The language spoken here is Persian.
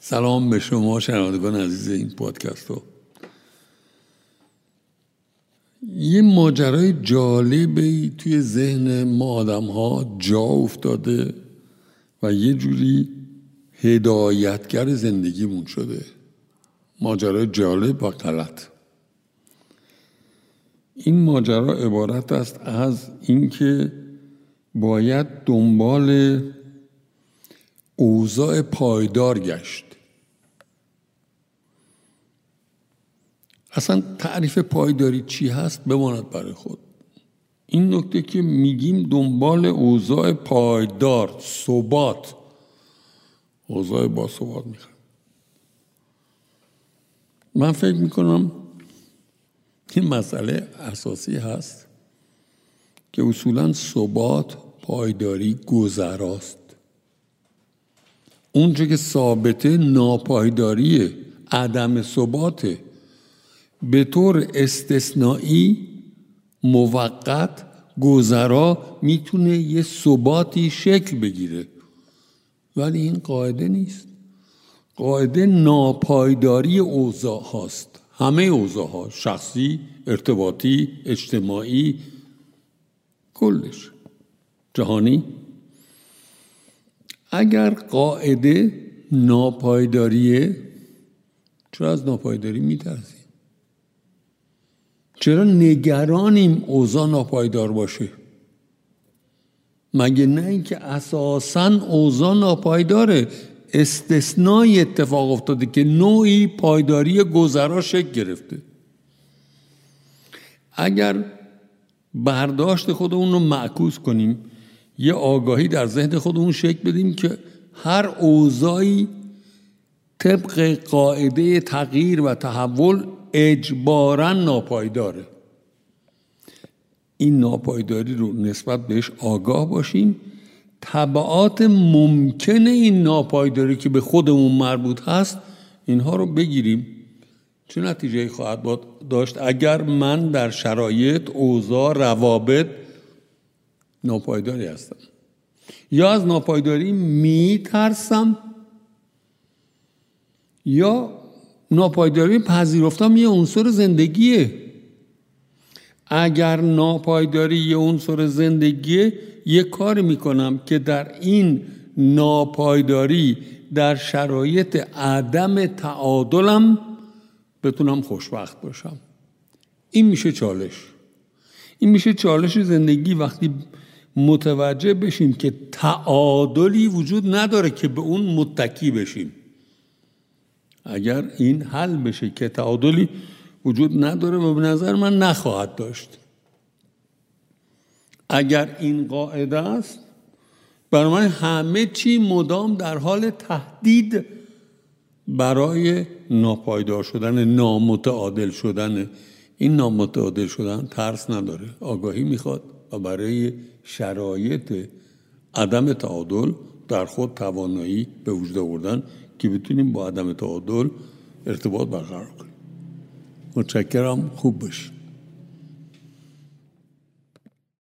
سلام به شما شنوندگان عزیز این پادکست رو. یه ماجرای جالبی توی ذهن ما آدم ها جا افتاده و یه جوری هدایتگر زندگیمون شده. ماجرای جالب و غلط. این ماجرا عبارت است از اینکه باید دنبال اوضاع پایدار گشت. اصلا تعریف پایداری چی هست بماند برای خود. این نکته که میگیم دنبال اوضاع پایدار ثبات. اوضاع با ثبات می‌خوام من فکر می‌کنم این مسئله اساسی هست که اصولا ثبات پایداری گذراست. اونچه که ثابته ناپایداریه عدم ثباته. به طور استثنایی موقت گذرا می‌تونه یه ثباتی شکل بگیره. ولی این قاعده نیست. قاعده ناپایداری اوضاع هاست. همه اوضاع ها شخصی ارتباطی اجتماعی کلش. جهانی؟ اگر قاعده ناپایداریه چرا از ناپایداری میترسیم چرا نگرانیم اوضاع ناپایدار باشه؟ مگه نه اینکه اساسا اوضاع ناپایداره. استثنای اتفاق افتاده که نوعی پایداری گذرا شکل گرفته. اگر برداشت خودمون رو معکوس کنیم یه آگاهی در ذهن خودمون شکل بدیم که هر اوضاعی طبق قاعده تغییر و تحول اجبارا ناپایداره. این ناپایداری رو نسبت بهش آگاه باشیم. طبعات ممکن این ناپایداری که به خودمون مربوط هست اینها رو بگیریم. چه نتیجه خواهد داشت؟ اگر من در شرایط اوضاع روابط ناپایداری هستم. یا از ناپایداری می ترسم یا ناپایداری پذیرفتم یه عنصر زندگیه. اگر ناپایداری یه عنصر زندگیه یه کار می‌کنم که در این ناپایداری در شرایط عدم تعادلم بتونم خوشبخت باشم. این میشه چالش. این میشه چالش زندگی. وقتی متوجه بشیم که تعادلی وجود نداره که به اون متکی بشیم. اگر این حل بشه که تعادلی وجود نداره و به نظر من نخواهد داشت. اگر این قاعده است برای من همه چی مدام در حال تهدید برای ناپایدار شدن نامتعادل شدن. این نامتعادل شدن ترس نداره. آگاهی می‌خواد. و برای شرایط عدم تعادل در خود توانایی به وجود آوردن که بتونیم با عدم تعادل ارتباط برقرار کنیم. متشکرم. خوب باشید.